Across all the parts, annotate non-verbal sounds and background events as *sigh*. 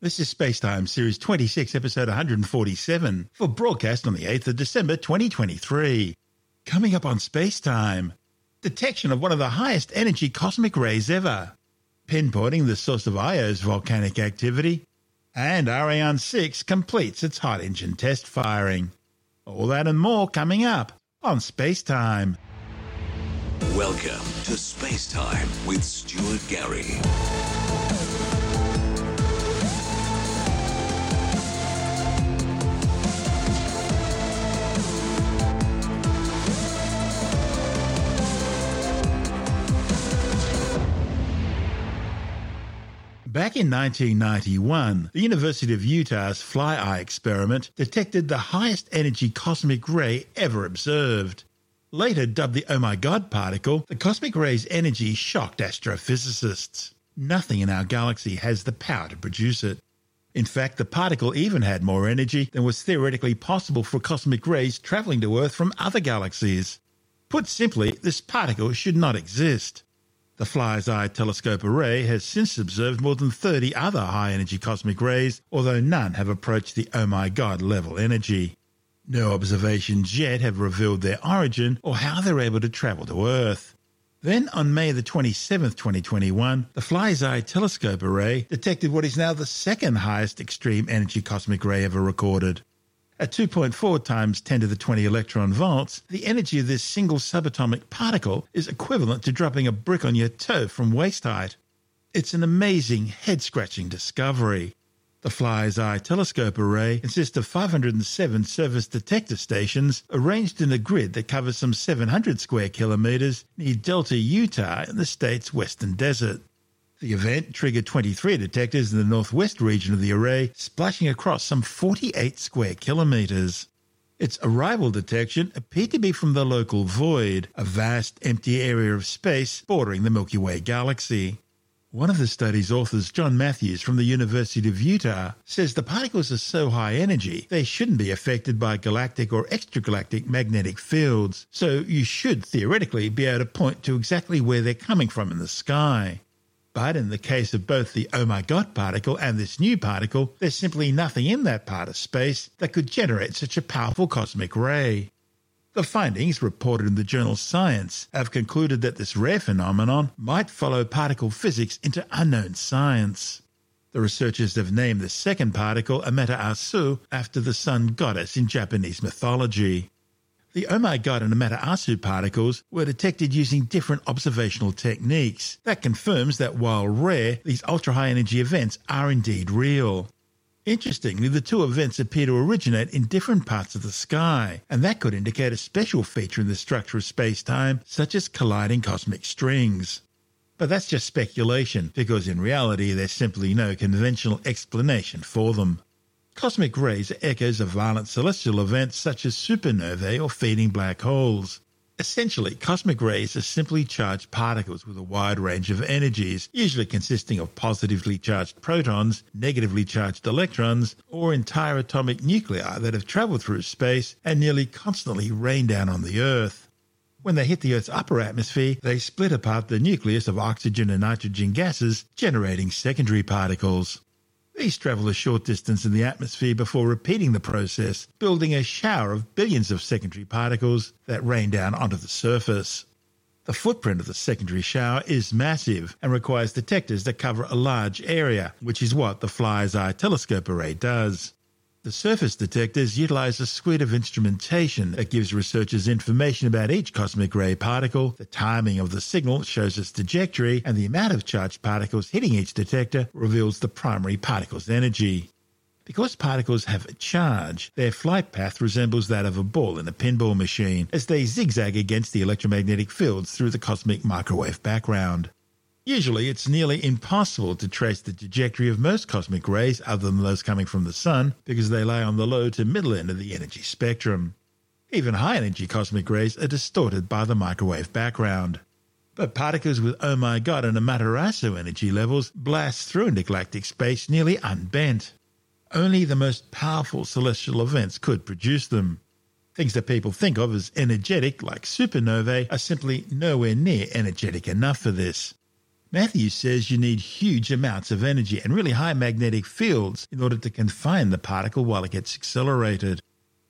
This is Spacetime Series 26, Episode 147, for broadcast on the 8th of December 2023. Coming up on Spacetime, detection of one of the highest energy cosmic rays ever, pinpointing the source of Io's volcanic activity, and Ariane 6 completes its hot engine test firing. All that and more coming up on Spacetime. Welcome to Spacetime with Stuart Gary. Back in 1991, the University of Utah's fly eye experiment detected the highest energy cosmic ray ever observed. Later dubbed the Oh My God particle, the cosmic ray's energy shocked astrophysicists. Nothing in our galaxy has the power to produce it. In fact, the particle even had more energy than was theoretically possible for cosmic rays travelling to Earth from other galaxies. Put simply, this particle should not exist. The Fly's Eye Telescope Array has since observed more than 30 other high energy cosmic rays, although none have approached the oh my god level energy. No observations yet have revealed their origin or how they're able to travel to Earth. Then, on May the 27th, 2021, the Fly's Eye Telescope Array detected what is now the second highest extreme energy cosmic ray ever recorded. At 2.4 times 10 to the 20 electron volts, the energy of this single subatomic particle is equivalent to dropping a brick on your toe from waist height. It's an amazing, head scratching discovery. The Fly's Eye Telescope Array consists of 507 surface detector stations arranged in a grid that covers some 700 square kilometres near Delta, Utah, in the state's western desert. The event triggered 23 detectors in the northwest region of the array, splashing across some 48 square kilometres. Its arrival detection appeared to be from the local void, a vast empty area of space bordering the Milky Way galaxy. One of the study's authors, John Matthews from the University of Utah, says the particles are so high energy they shouldn't be affected by galactic or extragalactic magnetic fields, so you should theoretically be able to point to exactly where they're coming from in the sky. But in the case of both the oh my god particle and this new particle, there's simply nothing in that part of space that could generate such a powerful cosmic ray. The findings, reported in the journal Science, have concluded that this rare phenomenon might follow particle physics into unknown science. The researchers have named the second particle Amaterasu after the sun goddess in Japanese mythology. The God and Amaterasu particles were detected using different observational techniques. That confirms that while rare, these ultra high energy events are indeed real. Interestingly, the two events appear to originate in different parts of the sky, and that could indicate a special feature in the structure of space time, such as colliding cosmic strings. But that's just speculation, because in reality there's simply no conventional explanation for them. Cosmic rays are echoes of violent celestial events such as supernovae or feeding black holes. Essentially, cosmic rays are simply charged particles with a wide range of energies, usually consisting of positively charged protons, negatively charged electrons, or entire atomic nuclei that have travelled through space and nearly constantly rain down on the Earth. When they hit the Earth's upper atmosphere, they split apart the nucleus of oxygen and nitrogen gases, generating secondary particles. These travel a short distance in the atmosphere before repeating the process, building a shower of billions of secondary particles that rain down onto the surface. The footprint of the secondary shower is massive and requires detectors that cover a large area, which is what the Fly's Eye Telescope Array does. The surface detectors utilize a suite of instrumentation that gives researchers information about each cosmic ray particle, the timing of the signal shows its trajectory, and the amount of charged particles hitting each detector reveals the primary particle's energy. Because particles have a charge, their flight path resembles that of a ball in a pinball machine as they zigzag against the electromagnetic fields through the cosmic microwave background. Usually, it's nearly impossible to trace the trajectory of most cosmic rays other than those coming from the Sun because they lie on the low to middle end of the energy spectrum. Even high energy cosmic rays are distorted by the microwave background. But particles with oh my god and Amaterasu energy levels blast through into galactic space nearly unbent. Only the most powerful celestial events could produce them. Things that people think of as energetic, like supernovae, are simply nowhere near energetic enough for this. Matthews says you need huge amounts of energy and really high magnetic fields in order to confine the particle while it gets accelerated.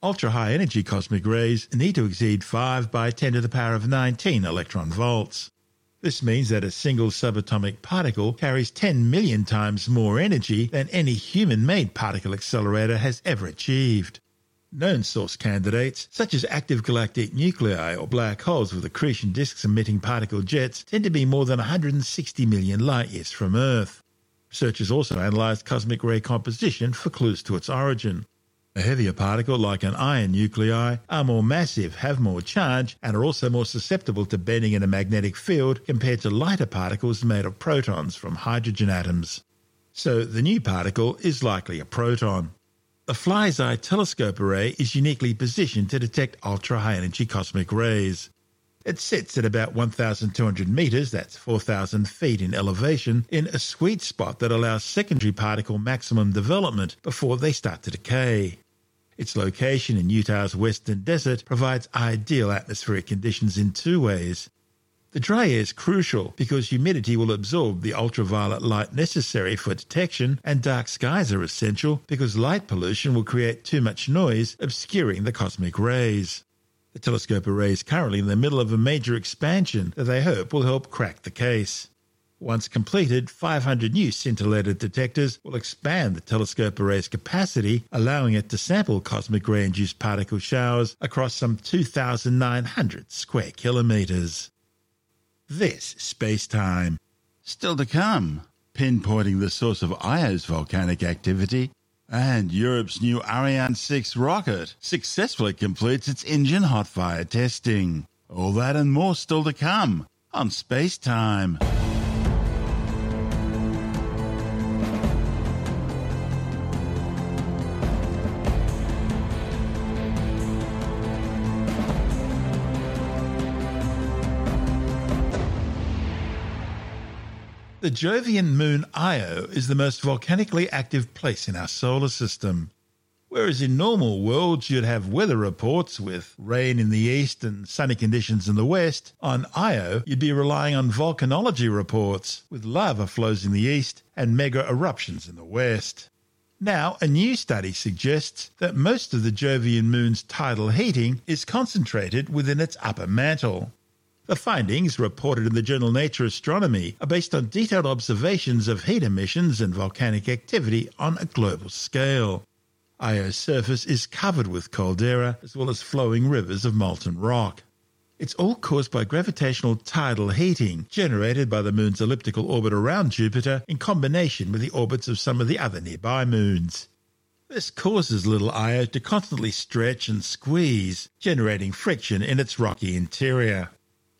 Ultra high energy cosmic rays need to exceed 5 by 10 to the power of 19 electron volts. This means that a single subatomic particle carries 10 million times more energy than any human made particle accelerator has ever achieved. Known source candidates, such as active galactic nuclei or black holes with accretion disks emitting particle jets, tend to be more than 160 million light years from Earth. Researchers also analysed cosmic ray composition for clues to its origin. A heavier particle like an iron nuclei are more massive, have more charge, and are also more susceptible to bending in a magnetic field compared to lighter particles made of protons from hydrogen atoms. So the new particle is likely a proton. The Fly's Eye telescope array is uniquely positioned to detect ultra high energy cosmic rays. It sits at about 1,200 metres, that's 4,000 feet in elevation, in a sweet spot that allows secondary particle maximum development before they start to decay. Its location in Utah's western desert provides ideal atmospheric conditions in two ways. The dry air is crucial because humidity will absorb the ultraviolet light necessary for detection, and dark skies are essential because light pollution will create too much noise, obscuring the cosmic rays. The telescope array is currently in the middle of a major expansion that they hope will help crack the case. Once completed, 500 new scintillator detectors will expand the telescope array's capacity, allowing it to sample cosmic ray induced particle showers across some 2,900 square kilometres. This space time. Still to come, pinpointing the source of Io's volcanic activity, and Europe's new Ariane 6 rocket successfully completes its engine hot fire testing. All that and more still to come on Space Time. The Jovian moon Io is the most volcanically active place in our solar system. Whereas in normal worlds you'd have weather reports with rain in the east and sunny conditions in the west, on Io you'd be relying on volcanology reports with lava flows in the east and mega eruptions in the west. Now, a new study suggests that most of the Jovian moon's tidal heating is concentrated within its upper mantle. The findings, reported in the journal Nature Astronomy, are based on detailed observations of heat emissions and volcanic activity on a global scale. Io's surface is covered with caldera as well as flowing rivers of molten rock. It's all caused by gravitational tidal heating generated by the moon's elliptical orbit around Jupiter in combination with the orbits of some of the other nearby moons. This causes little Io to constantly stretch and squeeze, generating friction in its rocky interior.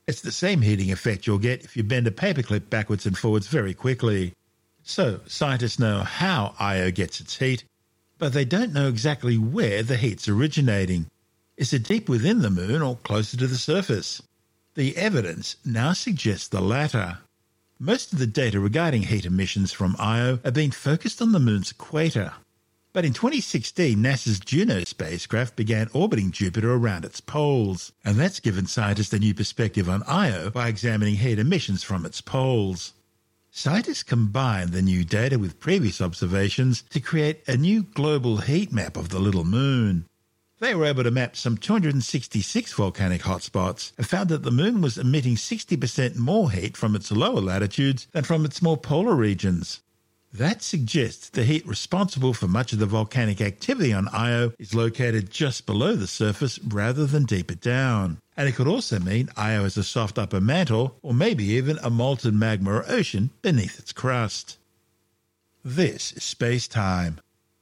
It's the same heating effect you'll get if you bend a paperclip backwards and forwards very quickly. So, scientists know how Io gets its heat, but they don't know exactly where the heat's originating. Is it deep within the moon or closer to the surface? The evidence now suggests the latter. Most of the data regarding heat emissions from Io have been focused on the moon's equator. But in 2016, NASA's Juno spacecraft began orbiting Jupiter around its poles, and that's given scientists a new perspective on Io by examining heat emissions from its poles. Scientists combined the new data with previous observations to create a new global heat map of the little moon. They were able to map some 266 volcanic hotspots and found that the moon was emitting 60% more heat from its lower latitudes than from its more polar regions. That suggests the heat responsible for much of the volcanic activity on Io is located just below the surface rather than deeper down. And it could also mean Io has a soft upper mantle, or maybe even a molten magma or ocean beneath its crust. This is space time.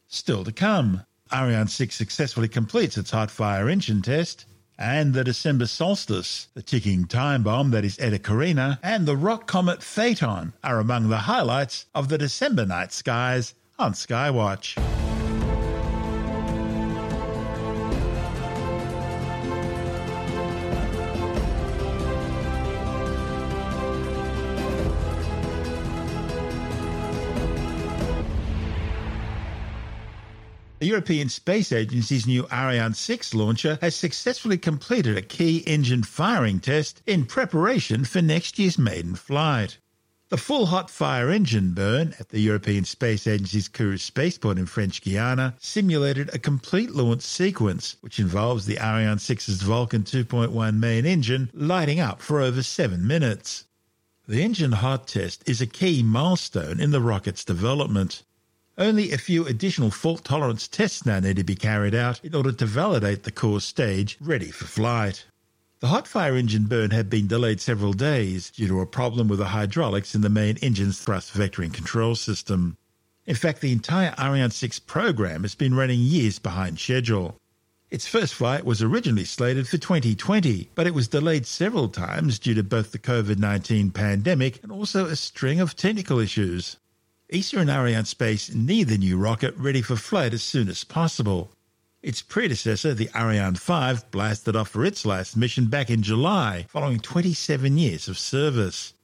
Still to come, Ariane 6 successfully completes its hot fire engine test, and the December solstice, the ticking time bomb that is Eta Carina, and the rock comet Phaethon are among the highlights of the December night skies on Skywatch. The European Space Agency's new Ariane 6 launcher has successfully completed a key engine firing test in preparation for next year's maiden flight. The full hot fire engine burn at the European Space Agency's Kourou spaceport in French Guiana simulated a complete launch sequence, which involves the Ariane 6's Vulcain 2.1 main engine lighting up for over seven minutes. The engine hot test is a key milestone in the rocket's development. Only a few additional fault tolerance tests now need to be carried out in order to validate the core stage ready for flight. The hot fire engine burn had been delayed several days due to a problem with the hydraulics in the main engine's thrust vectoring control system. In fact, the entire Ariane 6 program has been running years behind schedule. Its first flight was originally slated for 2020, but it was delayed several times due to both the COVID 19 pandemic and also a string of technical issues. ESA and Arianespace need the new rocket ready for flight as soon as possible. Its predecessor, the Ariane 5, blasted off for its last mission back in July, following 27 years of service.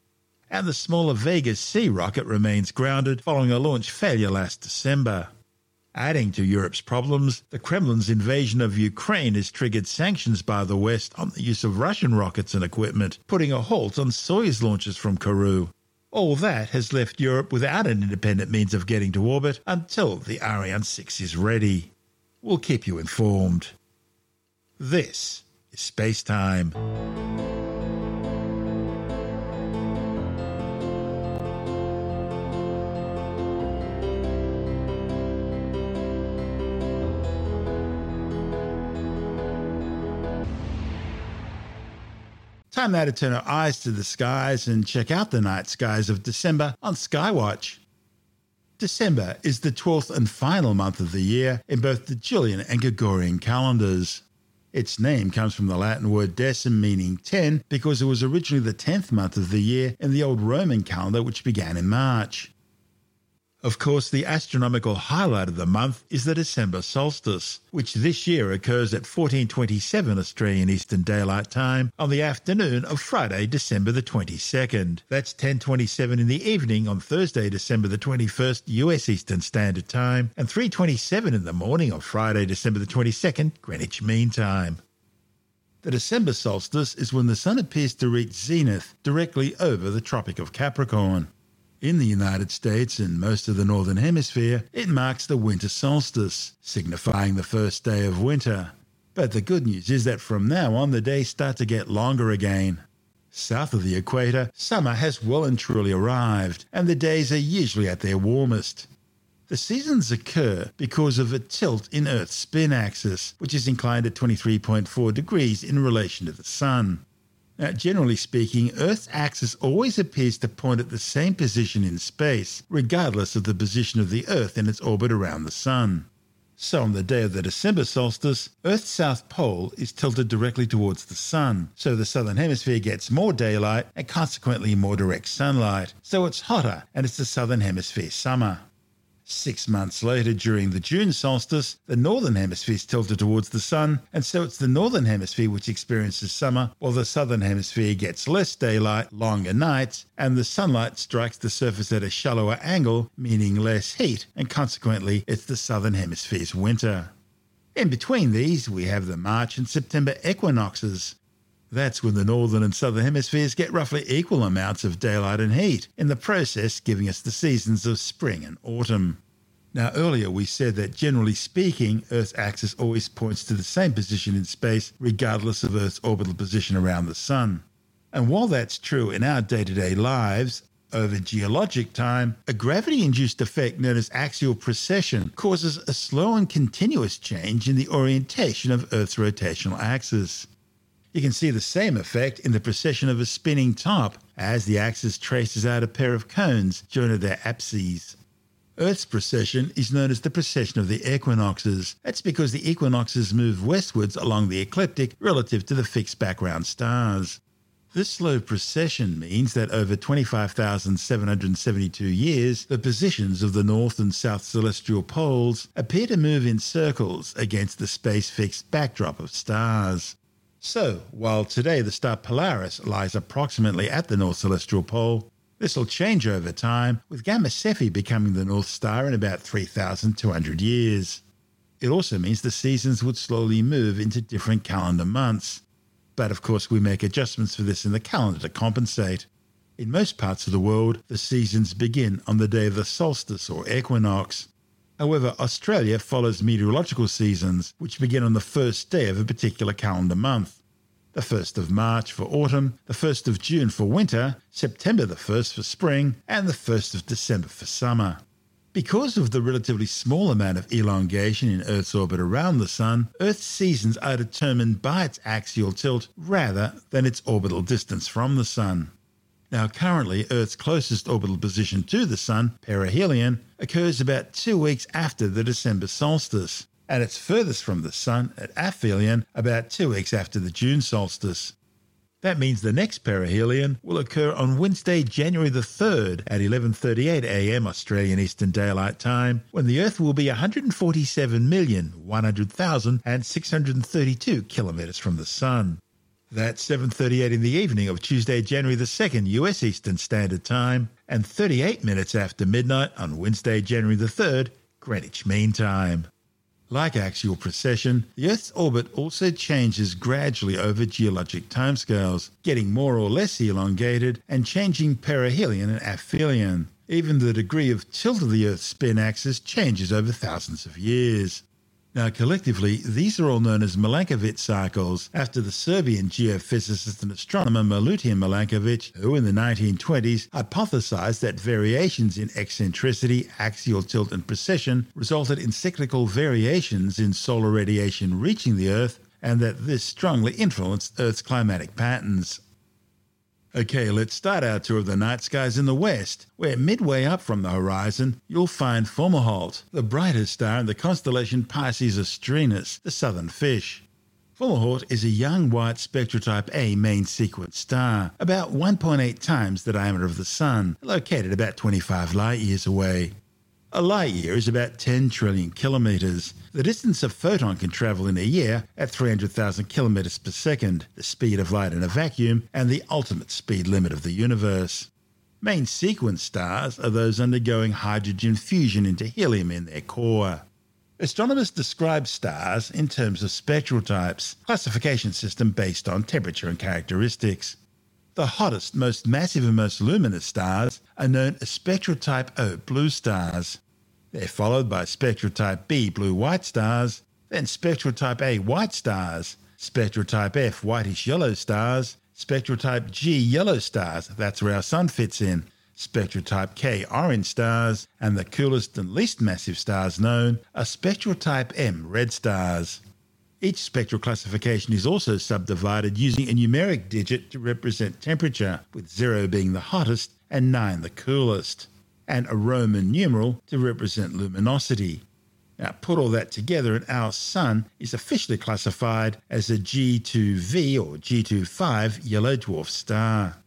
And the smaller Vega C rocket remains grounded following a launch failure last December. Adding to Europe's problems, the Kremlin's invasion of Ukraine has triggered sanctions by the West on the use of Russian rockets and equipment, putting a halt on Soyuz launches from Kourou. All that has left Europe without an independent means of getting to orbit until the Ariane 6 is ready. We'll keep you informed. This is Space Time. Time now to turn our eyes to the skies and check out the night skies of December on Skywatch. December is the 12th and final month of the year in both the Julian and Gregorian calendars. Its name comes from the Latin word decem meaning 10 because it was originally the 10th month of the year in the old Roman calendar which began in March. Of course, the astronomical highlight of the month is the December solstice, which this year occurs at 1427 Australian Eastern Daylight Time on the afternoon of Friday, December the 22nd. That's 1027 in the evening on Thursday, December the 21st US Eastern Standard Time and 327 in the morning on Friday, December the 22nd Greenwich Mean Time. The December solstice is when the sun appears to reach zenith directly over the Tropic of Capricorn. In the United States and most of the Northern Hemisphere, it marks the winter solstice, signifying the first day of winter. But the good news is that from now on, the days start to get longer again. South of the equator, summer has well and truly arrived, and the days are usually at their warmest. The seasons occur because of a tilt in Earth's spin axis, which is inclined at 23.4 degrees in relation to the Sun. Now, generally speaking, Earth's axis always appears to point at the same position in space, regardless of the position of the Earth in its orbit around the Sun. So, on the day of the December solstice, Earth's south pole is tilted directly towards the Sun, so the southern hemisphere gets more daylight and consequently more direct sunlight, so it's hotter and it's the southern hemisphere summer. Six months later, during the June solstice, the northern hemisphere is tilted towards the sun, and so it's the northern hemisphere which experiences summer, while the southern hemisphere gets less daylight, longer nights, and the sunlight strikes the surface at a shallower angle, meaning less heat, and consequently, it's the southern hemisphere's winter. In between these, we have the March and September equinoxes. That's when the northern and southern hemispheres get roughly equal amounts of daylight and heat, in the process giving us the seasons of spring and autumn. Now, earlier we said that generally speaking, Earth's axis always points to the same position in space, regardless of Earth's orbital position around the Sun. And while that's true in our day to day lives, over geologic time, a gravity induced effect known as axial precession causes a slow and continuous change in the orientation of Earth's rotational axis. You can see the same effect in the precession of a spinning top as the axis traces out a pair of cones joined at their apses. Earth's precession is known as the precession of the equinoxes. That's because the equinoxes move westwards along the ecliptic relative to the fixed background stars. This slow precession means that over 25,772 years, the positions of the north and south celestial poles appear to move in circles against the space fixed backdrop of stars. So, while today the star Polaris lies approximately at the North Celestial Pole, this will change over time, with Gamma Cephei becoming the North Star in about 3,200 years. It also means the seasons would slowly move into different calendar months. But of course, we make adjustments for this in the calendar to compensate. In most parts of the world, the seasons begin on the day of the solstice or equinox. However, Australia follows meteorological seasons, which begin on the first day of a particular calendar month. The 1st of March for autumn, the 1st of June for winter, September the 1st for spring, and the 1st of December for summer. Because of the relatively small amount of elongation in Earth's orbit around the Sun, Earth's seasons are determined by its axial tilt rather than its orbital distance from the Sun. Now, currently, Earth's closest orbital position to the Sun, perihelion, occurs about two weeks after the December solstice, and it's furthest from the Sun at aphelion about two weeks after the June solstice. That means the next perihelion will occur on Wednesday, January the 3rd at 11:38 a.m. Australian Eastern Daylight Time, when the Earth will be 147,100,632 kilometers from the Sun. That's 7:38 in the evening of Tuesday, January the 2nd, US Eastern Standard Time, and 38 minutes after midnight on Wednesday, January the 3rd, Greenwich Mean Time. Like axial precession, the Earth's orbit also changes gradually over geologic timescales, getting more or less elongated and changing perihelion and aphelion. Even the degree of tilt of the Earth's spin axis changes over thousands of years. Now, collectively, these are all known as Milankovitch cycles, after the Serbian geophysicist and astronomer Milutin Milankovitch, who in the 1920s hypothesized that variations in eccentricity, axial tilt, and precession resulted in cyclical variations in solar radiation reaching the Earth, and that this strongly influenced Earth's climatic patterns. Okay, let's start our tour of the night skies in the west, where midway up from the horizon you'll find Fomalhaut, the brightest star in the constellation Pisces Austrinus, the southern fish. Fomalhaut is a young white spectral type A main sequence star, about 1.8 times the diameter of the Sun, located about 25 light years away. A light year is about 10 trillion kilometres, the distance a photon can travel in a year at 300,000 kilometres per second, the speed of light in a vacuum, and the ultimate speed limit of the universe. Main sequence stars are those undergoing hydrogen fusion into helium in their core. Astronomers describe stars in terms of spectral types, classification system based on temperature and characteristics. The hottest, most massive, and most luminous stars are known as spectral type O blue stars. They're followed by spectral type B blue white stars, then spectral type A white stars, spectral type F whitish yellow stars, spectral type G yellow stars, that's where our sun fits in, spectral type K orange stars, and the coolest and least massive stars known are spectral type M red stars. Each spectral classification is also subdivided using a numeric digit to represent temperature, with 0 being the hottest and 9 the coolest, and a Roman numeral to represent luminosity. Now, put all that together, and our Sun is officially classified as a G2V or G25 yellow dwarf star.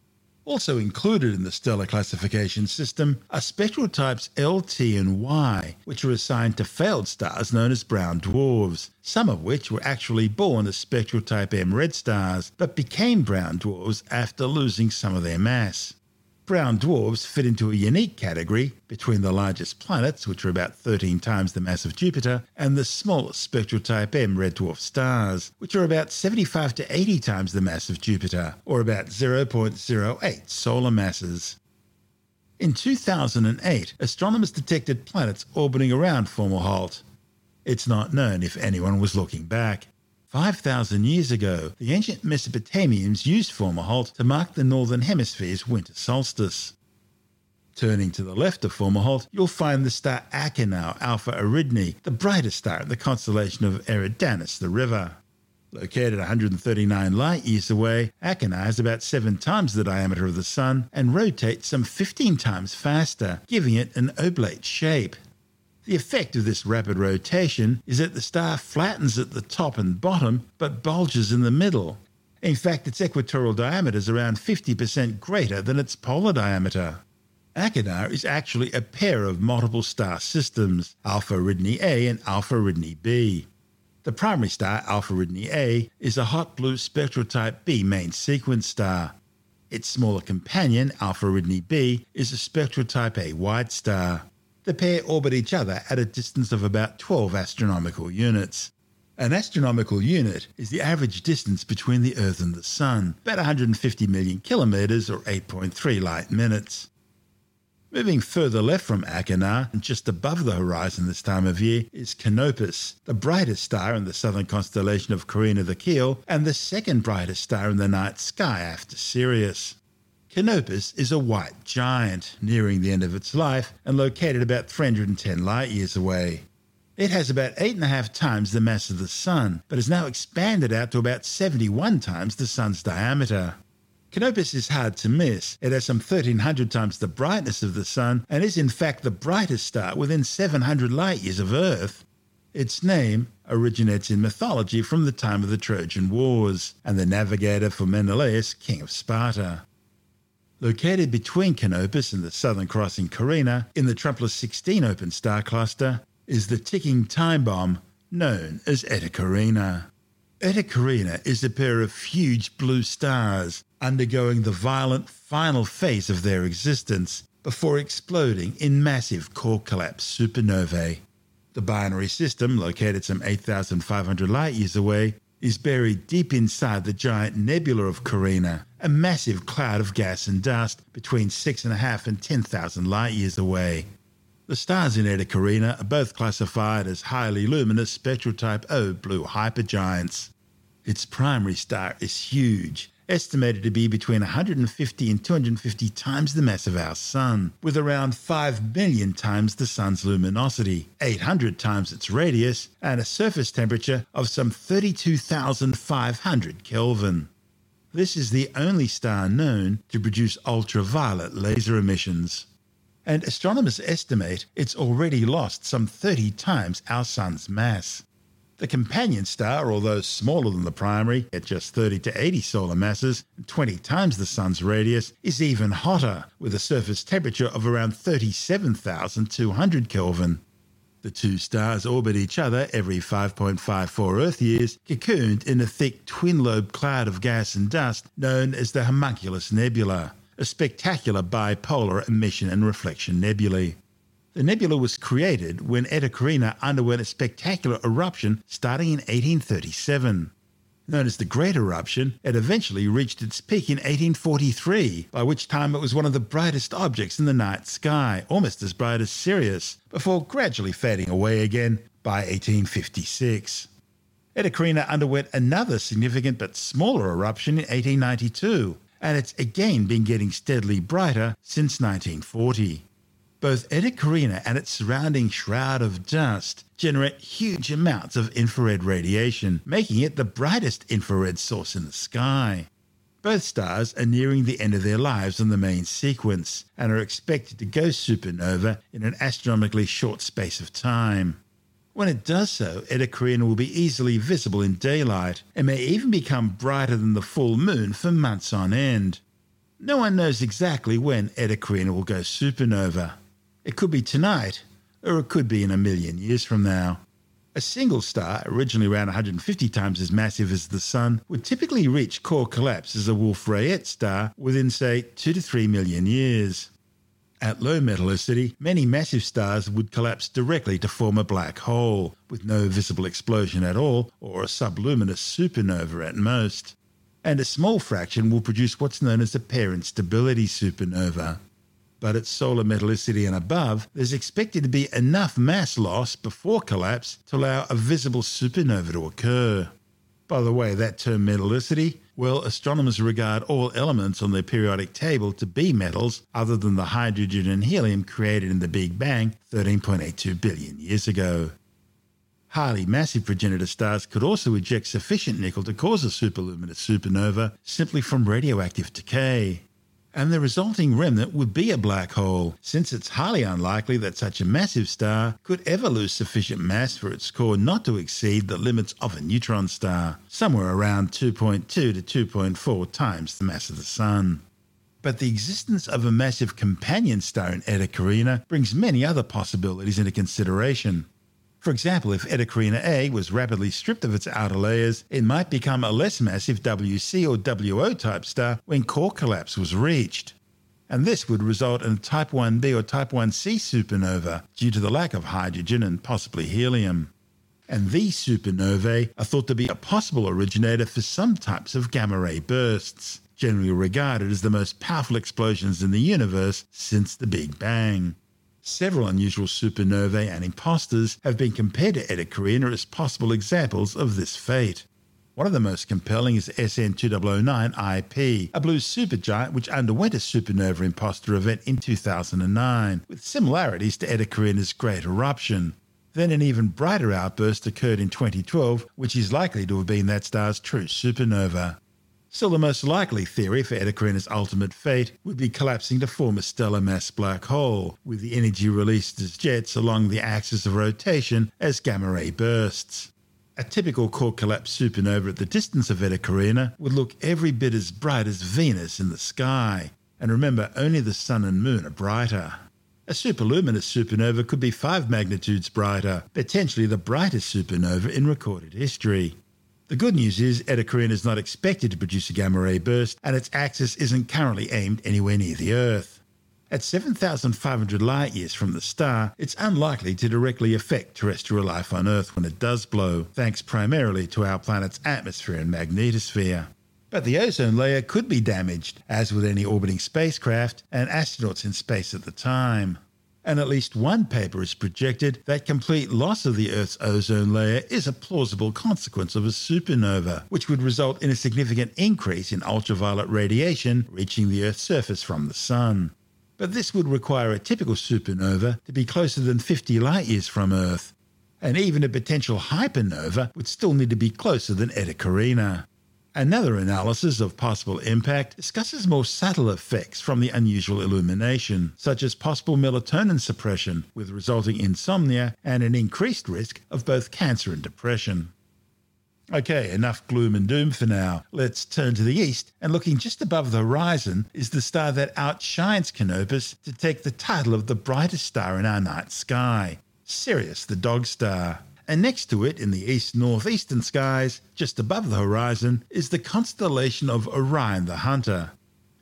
Also included in the stellar classification system are spectral types L, T, and Y, which are assigned to failed stars known as brown dwarfs, some of which were actually born as spectral type M red stars, but became brown dwarfs after losing some of their mass. Brown dwarfs fit into a unique category between the largest planets, which are about 13 times the mass of Jupiter, and the smallest spectral type M red dwarf stars, which are about 75 to 80 times the mass of Jupiter, or about 0.08 solar masses. In 2008, astronomers detected planets orbiting around Fomalhaut. It's not known if anyone was looking back. 5,000 years ago, the ancient Mesopotamians used Fomalhaut to mark the northern hemisphere's winter solstice. Turning to the left of Fomalhaut, you'll find the star Achernar Alpha Eridani, the brightest star in the constellation of Eridanus the River. Located 139 light years away, Achernar is about seven times the diameter of the Sun and rotates some 15 times faster, giving it an oblate shape. The effect of this rapid rotation is that the star flattens at the top and bottom but bulges in the middle. In fact, its equatorial diameter is around 50% greater than its polar diameter. Achernar is actually a pair of multiple star systems, Alpha Eridani A and Alpha Eridani B. The primary star, Alpha Eridani A, is a hot blue spectral type B main sequence star. Its smaller companion, Alpha Eridani B, is a spectral type A white star. The pair orbit each other at a distance of about 12 astronomical units. An astronomical unit is the average distance between the Earth and the Sun, about 150 million kilometres or 8.3 light minutes. Moving further left from Achernar, and just above the horizon this time of year, is Canopus, the brightest star in the southern constellation of Carina the Keel, and the second brightest star in the night sky after Sirius. Canopus is a white giant, nearing the end of its life, and located about 310 light years away. It has about eight and a half times the mass of the Sun, but has now expanded out to about 71 times the Sun's diameter. Canopus is hard to miss. It has some 1300 times the brightness of the Sun and is in fact the brightest star within 700 light years of Earth. Its name originates in mythology from the time of the Trojan Wars and the navigator for Menelaus, king of Sparta. Located between Canopus and the southern crossing Carina in the Trumpler 16 open star cluster, is the ticking time bomb known as Eta Carina. Eta Carina is a pair of huge blue stars undergoing the violent final phase of their existence before exploding in massive core collapse supernovae. The binary system, located some 8,500 light years away, is buried deep inside the giant nebula of Carina, a massive cloud of gas and dust between 6.5 and 10,000 light years away. The stars in Eta Carina are both classified as highly luminous spectral type O blue hypergiants. Its primary star is huge, estimated to be between 150 and 250 times the mass of our Sun, with around 5 million times the Sun's luminosity, 800 times its radius, and a surface temperature of some 32,500 Kelvin. This is the only star known to produce ultraviolet laser emissions and astronomers estimate it's already lost some 30 times our Sun's mass. The companion star, although smaller than the primary, at just 30 to 80 solar masses, 20 times the Sun's radius, is even hotter, with a surface temperature of around 37,200 Kelvin. The two stars orbit each other every 5.54 Earth years, cocooned in a thick twin lobe cloud of gas and dust known as the Homunculus Nebula a spectacular bipolar emission and reflection nebulae. The nebula was created when Eta Carina underwent a spectacular eruption starting in 1837. Known as the Great Eruption, it eventually reached its peak in 1843, by which time it was one of the brightest objects in the night sky, almost as bright as Sirius, before gradually fading away again by 1856. Eta Carina underwent another significant but smaller eruption in 1892, and it's again been getting steadily brighter since 1940. Both Eta Carina and its surrounding shroud of dust generate huge amounts of infrared radiation, making it the brightest infrared source in the sky. Both stars are nearing the end of their lives on the main sequence and are expected to go supernova in an astronomically short space of time. When it does so, Eta Carina will be easily visible in daylight and may even become brighter than the full moon for months on end. No one knows exactly when Eta Carina will go supernova. It could be tonight, or it could be in a million years from now. A single star, originally around 150 times as massive as the Sun, would typically reach core collapse as a Wolf Rayet star within, say, 2 to 3 million years. At low metallicity, many massive stars would collapse directly to form a black hole, with no visible explosion at all, or a subluminous supernova at most. And a small fraction will produce what's known as a pair instability supernova. But at solar metallicity and above, there's expected to be enough mass loss before collapse to allow a visible supernova to occur. By the way, that term metallicity well, astronomers regard all elements on their periodic table to be metals other than the hydrogen and helium created in the Big Bang 13.82 billion years ago. Highly massive progenitor stars could also eject sufficient nickel to cause a superluminous supernova simply from radioactive decay and the resulting remnant would be a black hole, since it's highly unlikely that such a massive star could ever lose sufficient mass for its core not to exceed the limits of a neutron star, somewhere around 2.2 to 2.4 times the mass of the Sun. But the existence of a massive companion star in Eta Carina brings many other possibilities into consideration. For example, if Eta Carina A was rapidly stripped of its outer layers, it might become a less massive WC or WO type star when core collapse was reached. And this would result in a Type 1b or Type 1c supernova due to the lack of hydrogen and possibly helium. and these supernovae are thought to be a possible originator for some types of gamma ray bursts, generally regarded as the most powerful explosions in the universe since the Big Bang. Several unusual supernovae and imposters have been compared to Eta Carina as possible examples of this fate. One of the most compelling is SN 2009 IP, a blue supergiant which underwent a supernova imposter event in 2009, with similarities to Eta Carina's Great Eruption. Then an even brighter outburst occurred in 2012, which is likely to have been that star's true supernova. Still, the most likely theory for Eta ultimate fate would be collapsing to form a stellar mass black hole, with the energy released as jets along the axis of rotation as gamma ray bursts. A typical core collapse supernova at the distance of Eta Carina would look every bit as bright as Venus in the sky. And remember, only the Sun and Moon are brighter. A superluminous supernova could be five magnitudes brighter, potentially the brightest supernova in recorded history. The good news is Carina is not expected to produce a gamma ray burst, and its axis isn't currently aimed anywhere near the Earth. At 7,500 light years from the star, it's unlikely to directly affect terrestrial life on Earth when it does blow, thanks primarily to our planet's atmosphere and magnetosphere. But the ozone layer could be damaged, as with any orbiting spacecraft and astronauts in space at the time. And at least one paper has projected that complete loss of the Earth's ozone layer is a plausible consequence of a supernova, which would result in a significant increase in ultraviolet radiation reaching the Earth's surface from the Sun. But this would require a typical supernova to be closer than 50 light years from Earth, and even a potential hypernova would still need to be closer than Eta Carina. Another analysis of possible impact discusses more subtle effects from the unusual illumination, such as possible melatonin suppression, with resulting insomnia and an increased risk of both cancer and depression. Okay, enough gloom and doom for now. Let's turn to the east, and looking just above the horizon is the star that outshines Canopus to take the title of the brightest star in our night sky Sirius, the dog star. And next to it, in the east northeastern skies, just above the horizon, is the constellation of Orion the Hunter.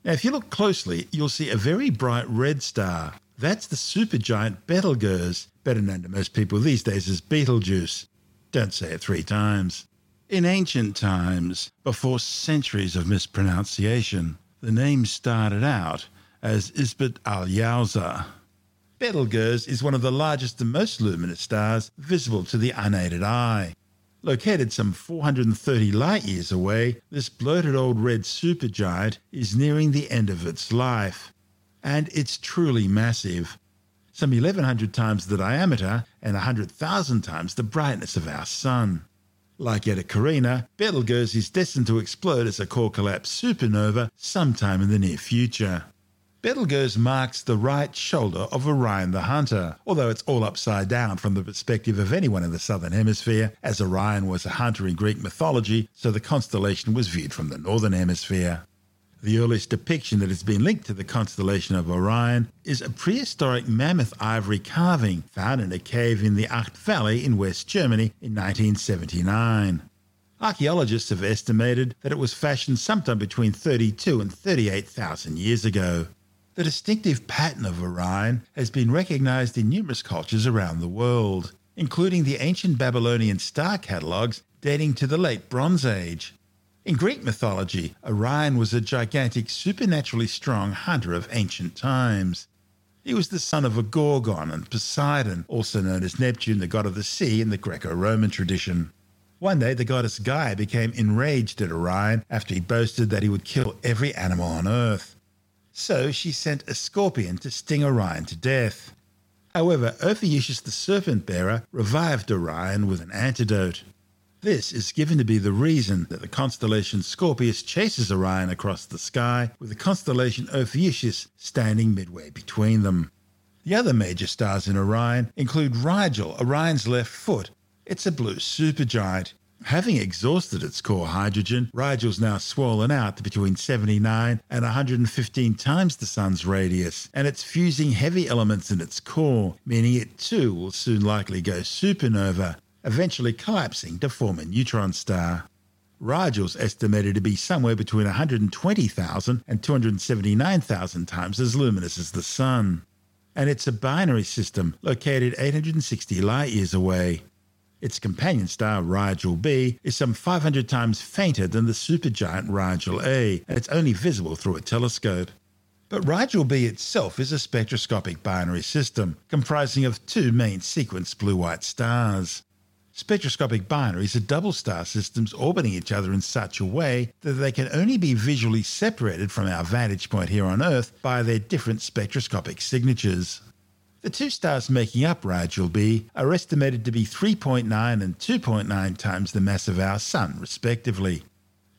Now, if you look closely, you'll see a very bright red star. That's the supergiant Betelgeuse, better known to most people these days as Beetlejuice. Don't say it three times. In ancient times, before centuries of mispronunciation, the name started out as Isbet al Yauza. Betelgeuse is one of the largest and most luminous stars visible to the unaided eye. Located some 430 light years away, this bloated old red supergiant is nearing the end of its life. And it's truly massive. Some 1100 times the diameter and 100,000 times the brightness of our Sun. Like Eta Carina, Betelgeuse is destined to explode as a core collapse supernova sometime in the near future. Betelgeuse marks the right shoulder of Orion the Hunter, although it's all upside down from the perspective of anyone in the southern hemisphere, as Orion was a hunter in Greek mythology, so the constellation was viewed from the northern hemisphere. The earliest depiction that has been linked to the constellation of Orion is a prehistoric mammoth ivory carving found in a cave in the Acht Valley in West Germany in 1979. Archaeologists have estimated that it was fashioned sometime between 32 and 38,000 years ago. The distinctive pattern of Orion has been recognized in numerous cultures around the world, including the ancient Babylonian star catalogues dating to the late Bronze Age. In Greek mythology, Orion was a gigantic, supernaturally strong hunter of ancient times. He was the son of a Gorgon and Poseidon, also known as Neptune, the god of the sea in the Greco Roman tradition. One day, the goddess Gaia became enraged at Orion after he boasted that he would kill every animal on earth. So she sent a scorpion to sting Orion to death. However, Ophiuchus the serpent bearer revived Orion with an antidote. This is given to be the reason that the constellation Scorpius chases Orion across the sky, with the constellation Ophiuchus standing midway between them. The other major stars in Orion include Rigel, Orion's left foot. It's a blue supergiant. Having exhausted its core hydrogen, Rigel's now swollen out to between 79 and 115 times the Sun's radius, and it's fusing heavy elements in its core, meaning it too will soon likely go supernova, eventually collapsing to form a neutron star. Rigel's estimated to be somewhere between 120,000 and 279,000 times as luminous as the Sun. And it's a binary system located 860 light years away. Its companion star, Rigel B, is some 500 times fainter than the supergiant Rigel A, and it's only visible through a telescope. But Rigel B itself is a spectroscopic binary system comprising of two main sequence blue white stars. Spectroscopic binaries are double star systems orbiting each other in such a way that they can only be visually separated from our vantage point here on Earth by their different spectroscopic signatures. The two stars making up Rigel B are estimated to be 3.9 and 2.9 times the mass of our Sun, respectively.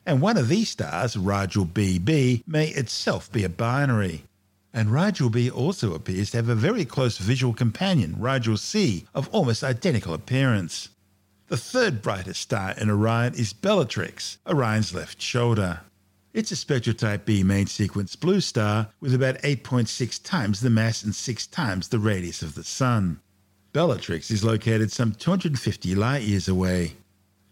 And one of these stars, Rigel BB, may itself be a binary. And Rigel B also appears to have a very close visual companion, Rigel C, of almost identical appearance. The third brightest star in Orion is Bellatrix, Orion's left shoulder. It's a spectral type B main sequence blue star with about 8.6 times the mass and 6 times the radius of the Sun. Bellatrix is located some 250 light years away.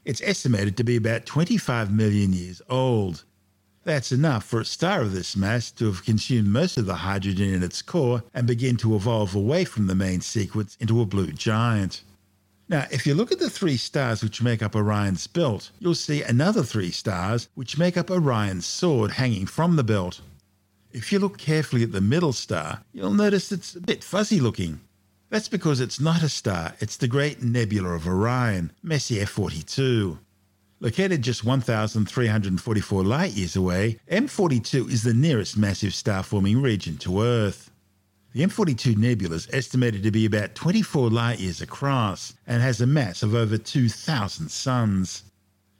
It's estimated to be about 25 million years old. That's enough for a star of this mass to have consumed most of the hydrogen in its core and begin to evolve away from the main sequence into a blue giant. Now, if you look at the three stars which make up Orion's belt, you'll see another three stars which make up Orion's sword hanging from the belt. If you look carefully at the middle star, you'll notice it's a bit fuzzy looking. That's because it's not a star, it's the great nebula of Orion, Messier 42. Located just 1,344 light years away, M42 is the nearest massive star forming region to Earth. The M42 nebula is estimated to be about 24 light years across and has a mass of over 2,000 suns.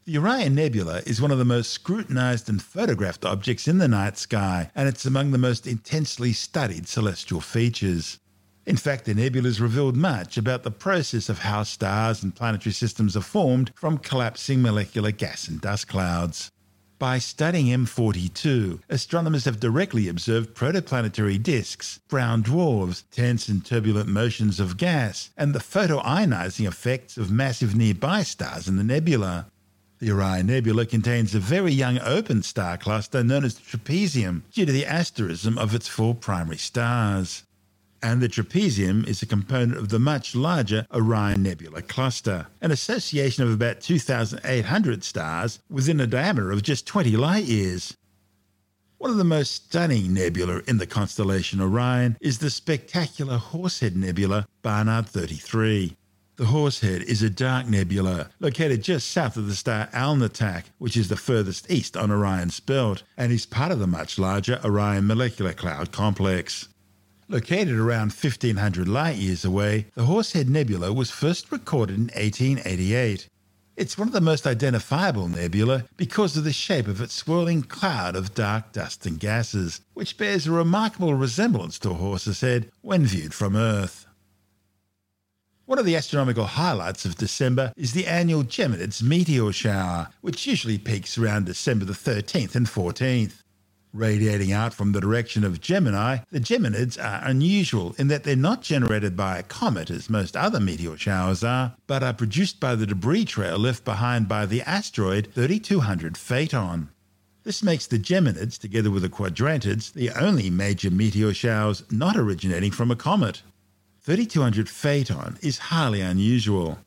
The Orion Nebula is one of the most scrutinized and photographed objects in the night sky, and it's among the most intensely studied celestial features. In fact, the nebula has revealed much about the process of how stars and planetary systems are formed from collapsing molecular gas and dust clouds. By studying M42, astronomers have directly observed protoplanetary disks, brown dwarfs, tense and turbulent motions of gas, and the photoionizing effects of massive nearby stars in the nebula. The Orion Nebula contains a very young open star cluster known as the trapezium due to the asterism of its four primary stars and the trapezium is a component of the much larger Orion Nebula cluster, an association of about 2,800 stars within a diameter of just 20 light years. One of the most stunning nebula in the constellation Orion is the spectacular Horsehead Nebula Barnard 33. The Horsehead is a dark nebula located just south of the star Alnitak, which is the furthest east on Orion's belt, and is part of the much larger Orion Molecular Cloud complex. Located around 1500 light years away, the Horsehead Nebula was first recorded in 1888. It's one of the most identifiable nebula because of the shape of its swirling cloud of dark dust and gases, which bears a remarkable resemblance to a horse's head when viewed from Earth. One of the astronomical highlights of December is the annual Geminids meteor shower, which usually peaks around December the 13th and 14th. Radiating out from the direction of Gemini, the Geminids are unusual in that they're not generated by a comet as most other meteor showers are, but are produced by the debris trail left behind by the asteroid 3200 Phaethon. This makes the Geminids, together with the Quadrantids, the only major meteor showers not originating from a comet. 3200 Phaethon is highly unusual.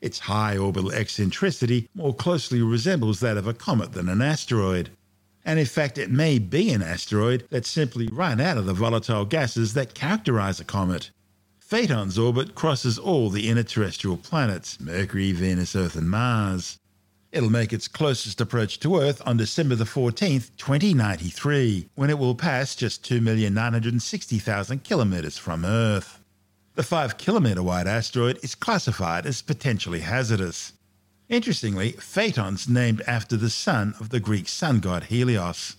Its high orbital eccentricity more closely resembles that of a comet than an asteroid and in fact it may be an asteroid that's simply run out of the volatile gases that characterize a comet. Phaethon's orbit crosses all the inner terrestrial planets Mercury, Venus, Earth, and Mars. It'll make its closest approach to Earth on December the 14th, 2093, when it will pass just 2,960,000 kilometres from Earth. The 5 kilometre wide asteroid is classified as potentially hazardous. Interestingly, Phaethon's named after the son of the Greek sun god Helios.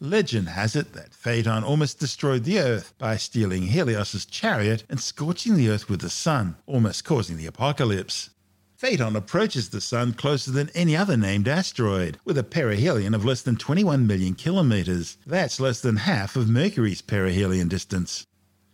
Legend has it that Phaethon almost destroyed the Earth by stealing Helios's chariot and scorching the Earth with the sun, almost causing the apocalypse. Phaethon approaches the Sun closer than any other named asteroid, with a perihelion of less than 21 million kilometres. That's less than half of Mercury's perihelion distance.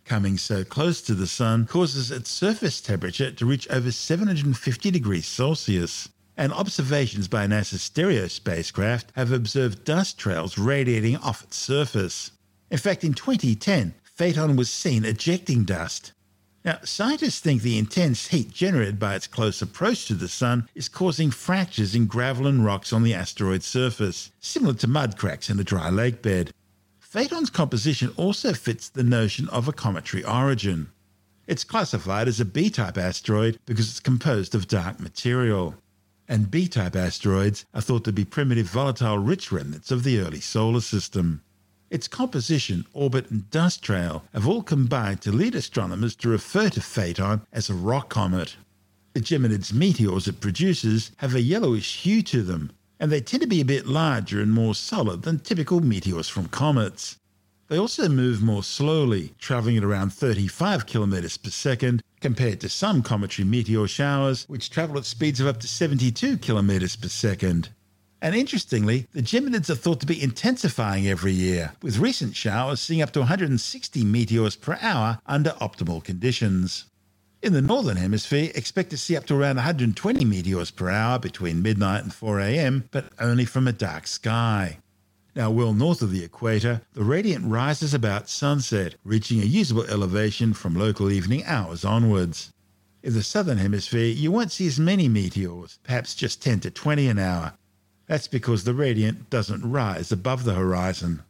Coming so close to the Sun causes its surface temperature to reach over 750 degrees Celsius. And observations by NASA's Stereo spacecraft have observed dust trails radiating off its surface. In fact, in 2010, Phaethon was seen ejecting dust. Now, scientists think the intense heat generated by its close approach to the Sun is causing fractures in gravel and rocks on the asteroid's surface, similar to mud cracks in a dry lake bed. Phaethon's composition also fits the notion of a cometary origin. It's classified as a B type asteroid because it's composed of dark material. And B type asteroids are thought to be primitive volatile rich remnants of the early solar system. Its composition, orbit, and dust trail have all combined to lead astronomers to refer to Phaethon as a rock comet. The Geminid's meteors it produces have a yellowish hue to them, and they tend to be a bit larger and more solid than typical meteors from comets. They also move more slowly, travelling at around 35 kilometres per second, compared to some cometary meteor showers, which travel at speeds of up to 72 kilometres per second. And interestingly, the Geminids are thought to be intensifying every year, with recent showers seeing up to 160 meteors per hour under optimal conditions. In the Northern Hemisphere, expect to see up to around 120 meteors per hour between midnight and 4 am, but only from a dark sky. Now, well north of the equator, the radiant rises about sunset, reaching a usable elevation from local evening hours onwards. In the southern hemisphere, you won't see as many meteors, perhaps just 10 to 20 an hour. That's because the radiant doesn't rise above the horizon.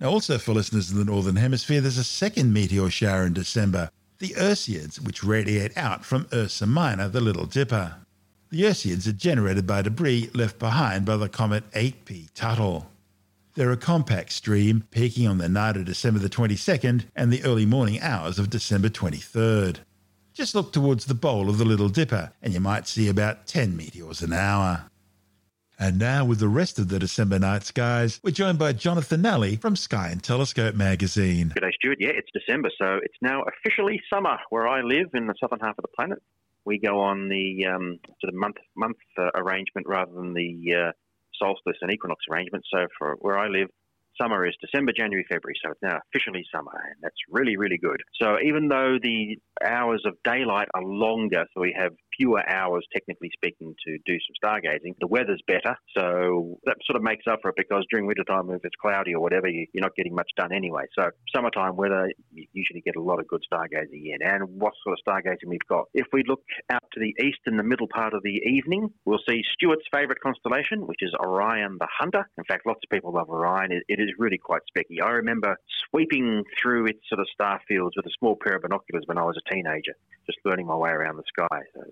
Now, also for listeners in the northern hemisphere, there's a second meteor shower in December, the Ursids, which radiate out from Ursa Minor, the Little Dipper. The Ursids are generated by debris left behind by the comet 8P Tuttle. They're a compact stream peaking on the night of December the 22nd and the early morning hours of December 23rd. Just look towards the bowl of the Little Dipper and you might see about 10 meteors an hour. And now, with the rest of the December night skies, we're joined by Jonathan Nally from Sky and Telescope magazine. Good day, Stuart. Yeah, it's December, so it's now officially summer where I live in the southern half of the planet. We go on the um, sort of month month uh, arrangement rather than the uh, solstice and equinox arrangement. So for where I live, summer is December, January, February. So it's now officially summer, and that's really, really good. So even though the hours of daylight are longer, so we have fewer hours, technically speaking, to do some stargazing. The weather's better, so that sort of makes up for it because during wintertime, if it's cloudy or whatever, you, are not getting much done anyway. So summertime weather, you usually get a lot of good stargazing in. And what sort of stargazing we've got? If we look out to the east in the middle part of the evening, we'll see Stuart's favourite constellation, which is Orion the Hunter. In fact, lots of people love Orion. it, it is really quite specky. I remember sweeping through its sort of star fields with a small pair of binoculars when I was a teenager, just learning my way around the sky. So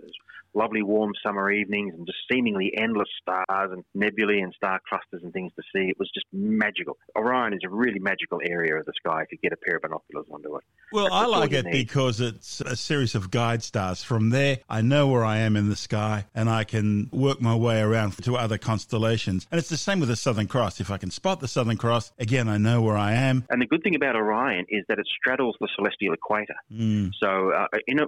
lovely warm summer evenings and just seemingly endless stars and nebulae and star clusters and things to see. It was just magical. Orion is a really magical area of the sky if you get a pair of binoculars onto it. Well, I like it need. because it's a series of guide stars. From there, I know where I am in the sky and I can work my way around to other constellations. And it's the same with the Southern Cross. If I can spot the Southern Cross, again, I know where I am. And the good thing about Orion is that it straddles the celestial equator. Mm. So, uh, you know,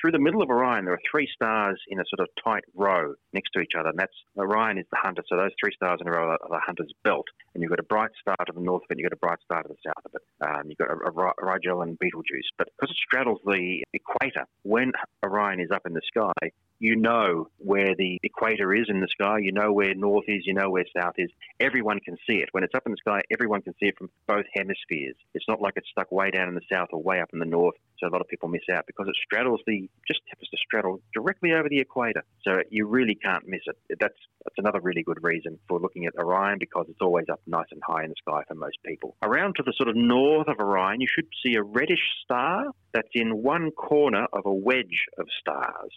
through the middle of Orion, there are three stars in a sort of tight row next to each other, and that's Orion is the hunter. So those three stars in a row are the hunter's belt, and you've got a bright star to the north of it, you've got a bright star to the south of it. Um, you've got a Rigel and Betelgeuse, but because it straddles the equator, when Orion is up in the sky, you know where the equator is in the sky, you know where north is, you know where south is. Everyone can see it. When it's up in the sky, everyone can see it from both hemispheres. It's not like it's stuck way down in the south or way up in the north, so a lot of people miss out because it straddles the, just happens to straddle directly over the equator. So you really can't miss it. That's, that's another really good reason for looking at Orion because it's always up nice and high in the sky for most people. Around to the sort of north of Orion, you should see a reddish star that's in one corner of a wedge of stars.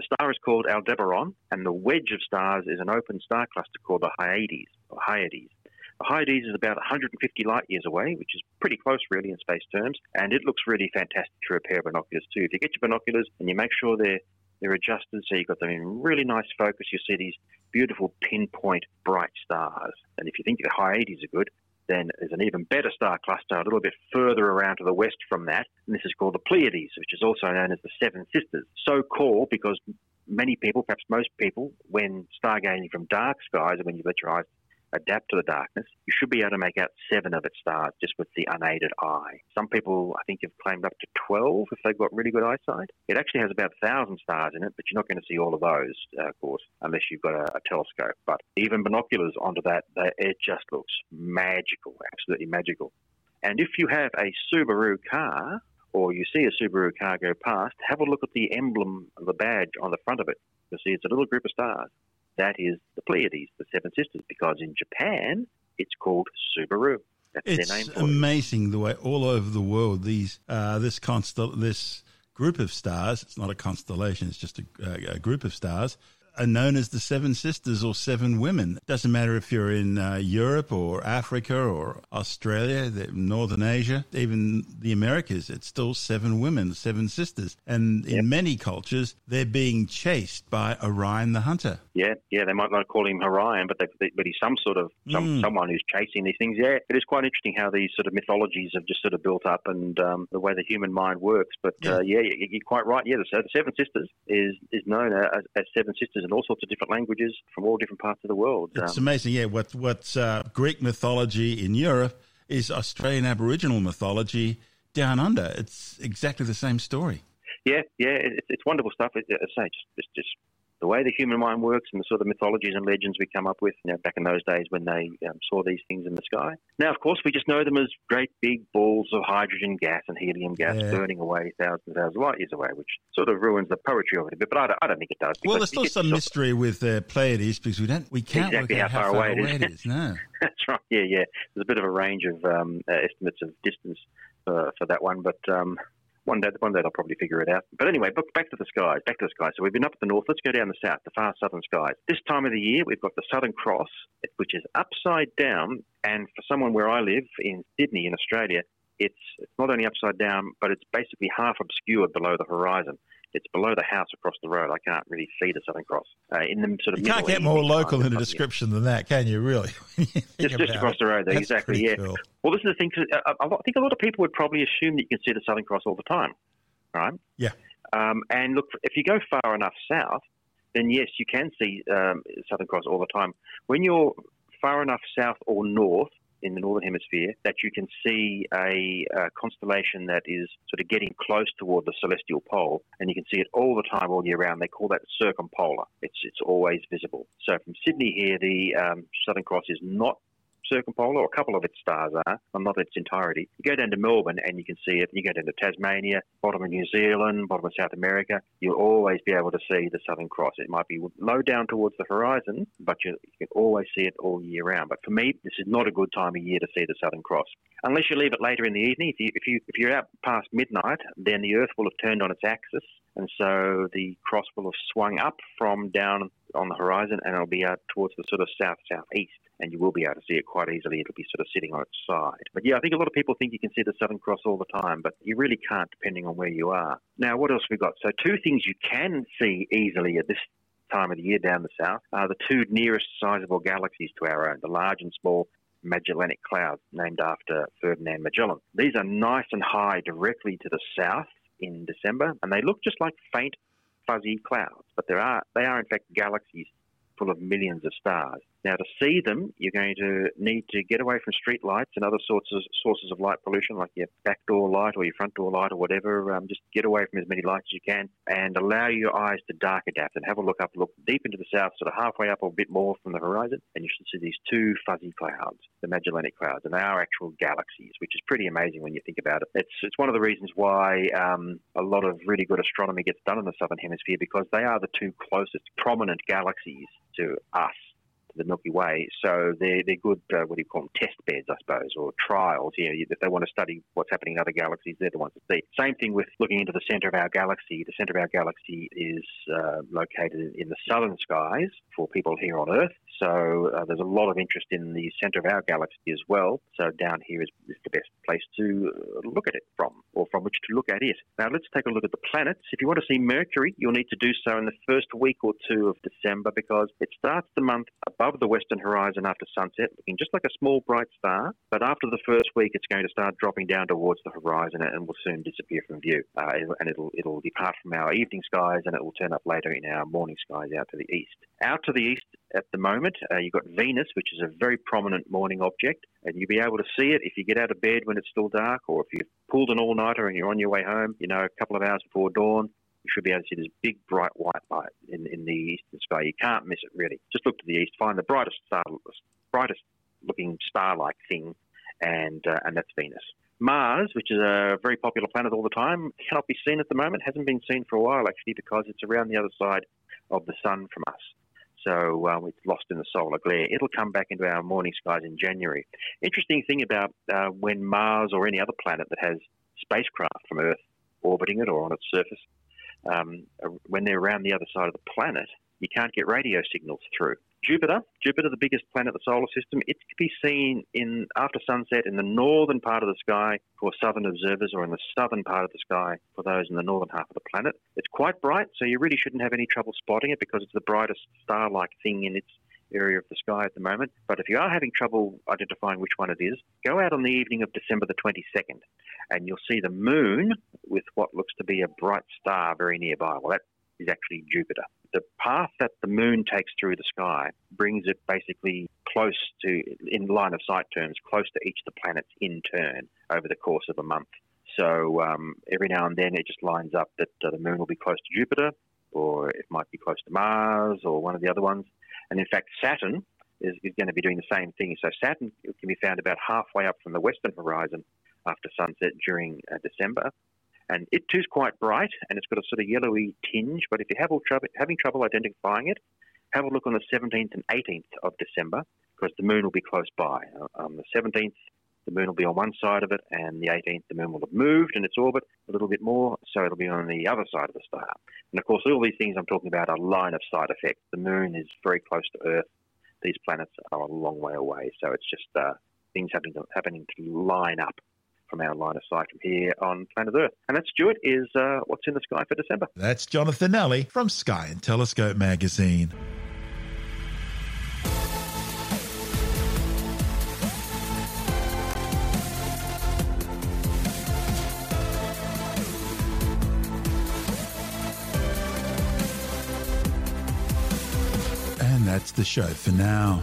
The star is called Aldebaran, and the wedge of stars is an open star cluster called the Hyades, or Hyades. The Hyades is about 150 light years away, which is pretty close, really, in space terms, and it looks really fantastic through a pair of binoculars, too. If you get your binoculars and you make sure they're they're adjusted so you've got them in really nice focus. You see these beautiful pinpoint bright stars. And if you think the Hyades are good, then there's an even better star cluster a little bit further around to the west from that, and this is called the Pleiades, which is also known as the Seven Sisters. So called because many people, perhaps most people, when stargazing from dark skies, when you let your eyes adapt to the darkness, you should be able to make out seven of its stars just with the unaided eye. Some people, I think, have claimed up to 12 if they've got really good eyesight. It actually has about 1,000 stars in it, but you're not going to see all of those, uh, of course, unless you've got a, a telescope. But even binoculars onto that, they, it just looks magical, absolutely magical. And if you have a Subaru car, or you see a Subaru car go past, have a look at the emblem, the badge on the front of it. You'll see it's a little group of stars. That is the Pleiades, the Seven Sisters, because in Japan it's called Subaru. That's it's their name for amazing it. the way all over the world these uh, this constel this group of stars. It's not a constellation; it's just a, a group of stars are known as the Seven Sisters or Seven Women. It doesn't matter if you're in uh, Europe or Africa or Australia, Northern Asia, even the Americas, it's still seven women, seven sisters. And in yep. many cultures, they're being chased by Orion the Hunter. Yeah, yeah, they might not call him Orion, but they, but he's some sort of some, mm. someone who's chasing these things. Yeah, it is quite interesting how these sort of mythologies have just sort of built up and um, the way the human mind works. But yeah, uh, yeah you're quite right. Yeah, the Seven Sisters is is known as, as Seven Sisters in all sorts of different languages from all different parts of the world. It's um, amazing, yeah. What what's uh, Greek mythology in Europe is Australian Aboriginal mythology down under. It's exactly the same story. Yeah, yeah, it's, it's wonderful stuff. It, I say, just, just, just the way the human mind works and the sort of mythologies and legends we come up with you know, back in those days when they um, saw these things in the sky. Now, of course, we just know them as great big balls of hydrogen gas and helium gas yeah. burning away thousands and thousands of light years away, which sort of ruins the poetry of it a bit. But I don't, I don't think it does. Well, there's still some mystery with uh, Pleiades because we don't, we can't exactly work out how, far, away, away it is. No. *laughs* That's right. Yeah, yeah. There's a bit of a range of um, uh, estimates of distance uh, for that one, but um, one day, one day they'll probably figure it out. But anyway, back to the skies. Back to the skies. So we've been up at the north. Let's go down the south, the far southern skies. This time of the year, we've got the Southern Cross, which is upside down. And for someone where I live in Sydney, in Australia, it's, it's not only upside down, but it's basically half obscured below the horizon. It's below the house across the road. I can't really see the Southern Cross. Uh, in the sort of you can't get more local in a description than that, can you? Really? *laughs* just, just across the road, there, exactly. Yeah. Cool. Well, this is the thing. Uh, I think a lot of people would probably assume that you can see the Southern Cross all the time, right? Yeah. Um, and look, if you go far enough south, then yes, you can see um, Southern Cross all the time. When you're far enough south or north, in the northern hemisphere that you can see a, a, constellation that is sort of getting close toward the celestial pole, and you can see it all the time, all year round. They call that circumpolar. It's it's always visible. So from Sydney here, the um, Southern Cross is not circumpolar, or a couple of its stars are, but not its entirety. You go down to Melbourne and you can see it. You go down to Tasmania, bottom of New Zealand, bottom of South America. You'll always be able to see the Southern Cross. It might be low down towards the horizon, but you, you can always see it all year round. But for me, this is not a good time of year to see the Southern Cross. Unless you leave it later in the evening, if you if you if you're out past midnight, then the Earth will have turned on its axis, and so the cross will have swung up from down on the horizon, and it'll be out towards the sort of south southeast and you will be able to see it quite easily. It'll be sort of sitting on its side. But yeah, I think a lot of people think you can see the Southern Cross all the time, but you really can't depending on where you are. Now, what else we got? So two things you can see easily at this time of the year down the south are the two nearest sizable galaxies to our own, the large and small Magellanic Clouds, named after Ferdinand Magellan. These are nice and high directly to the south in December, and they look just like faint, fuzzy clouds, but there are they are in fact galaxies full of millions of stars. Now, to see them, you're going to need to get away from street lights and other sorts of sources of light pollution, like your back door light or your front door light or whatever. Um, just get away from as many lights as you can and allow your eyes to dark adapt and have a look up, look deep into the south, sort of halfway up or a bit more from the horizon, and you should see these two fuzzy clouds, the Magellanic Clouds, and they are actual galaxies, which is pretty amazing when you think about it. It's it's one of the reasons why um, a lot of really good astronomy gets done in the southern hemisphere because they are the two closest prominent galaxies to us the Milky Way. So they're, they're good, uh, what do you call them, test beds, I suppose, or trials. You know, if they want to study what's happening in other galaxies, they're the ones to see. Same thing with looking into the center of our galaxy. The center of our galaxy is uh, located in the southern skies for people here on Earth. So uh, there's a lot of interest in the center of our galaxy as well. So down here is, is the best place to uh, look at it from, from which to look at it. Now let's take a look at the planets. If you want to see Mercury, you'll need to do so in the first week or two of December because it starts the month above the western horizon after sunset, looking just like a small bright star. But after the first week, it's going to start dropping down towards the horizon and will soon disappear from view. Uh, and it'll it'll depart from our evening skies and it will turn up later in our morning skies out to the east. Out to the east at the moment, uh, you've got Venus, which is a very prominent morning object, and you'll be able to see it if you get out of bed when it's still dark, or if you've pulled an all-nighter and you're on your way home, you know, a couple of hours before dawn. You should be able to see this big, bright white light in, in the eastern sky. You can't miss it, really. Just look to the east, find the brightest star, brightest looking star-like thing, and uh, and that's Venus. Mars, which is a very popular planet all the time, cannot be seen at the moment. Hasn't been seen for a while actually because it's around the other side of the sun from us. So um, it's lost in the solar glare. It'll come back into our morning skies in January. Interesting thing about uh, when Mars or any other planet that has spacecraft from Earth orbiting it or on its surface, um, when they're around the other side of the planet, you can't get radio signals through. Jupiter, Jupiter, the biggest planet of the solar system, it can be seen in after sunset in the northern part of the sky for southern observers, or in the southern part of the sky for those in the northern half of the planet. It's quite bright, so you really shouldn't have any trouble spotting it because it's the brightest star-like thing in its area of the sky at the moment. But if you are having trouble identifying which one it is, go out on the evening of December the 22nd and you'll see the moon with what looks to be a bright star very nearby. Well, that is actually Jupiter the path that the moon takes through the sky brings it basically close to, in line of sight terms, close to each of the planets in turn over the course of a month. So um, every now and then it just lines up that uh, the moon will be close to Jupiter, or it might be close to Mars, or one of the other ones. And in fact, Saturn is, is going to be doing the same thing. So Saturn can be found about halfway up from the western horizon after sunset during uh, December. And it too is quite bright and it's got a sort of yellowy tinge. But if you're having trouble identifying it, have a look on the 17th and 18th of December because the moon will be close by. Uh, on the 17th, the moon will be on one side of it, and the 18th, the moon will have moved in its orbit a little bit more, so it'll be on the other side of the star. And of course, all these things I'm talking about are line of sight effects. The moon is very close to Earth. These planets are a long way away, so it's just uh, things happening to, happening to line up from our line of sight from here on planet Earth. And that, Stuart, is uh, what's in the sky for December. That's Jonathan Nally from Sky and Telescope magazine. And that's the show for now.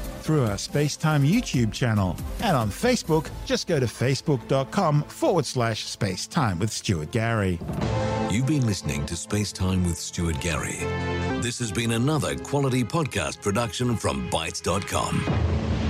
through our Spacetime YouTube channel. And on Facebook, just go to facebook.com forward slash spacetime with Stuart Gary. You've been listening to Spacetime with Stuart Gary. This has been another quality podcast production from Bitesz.com.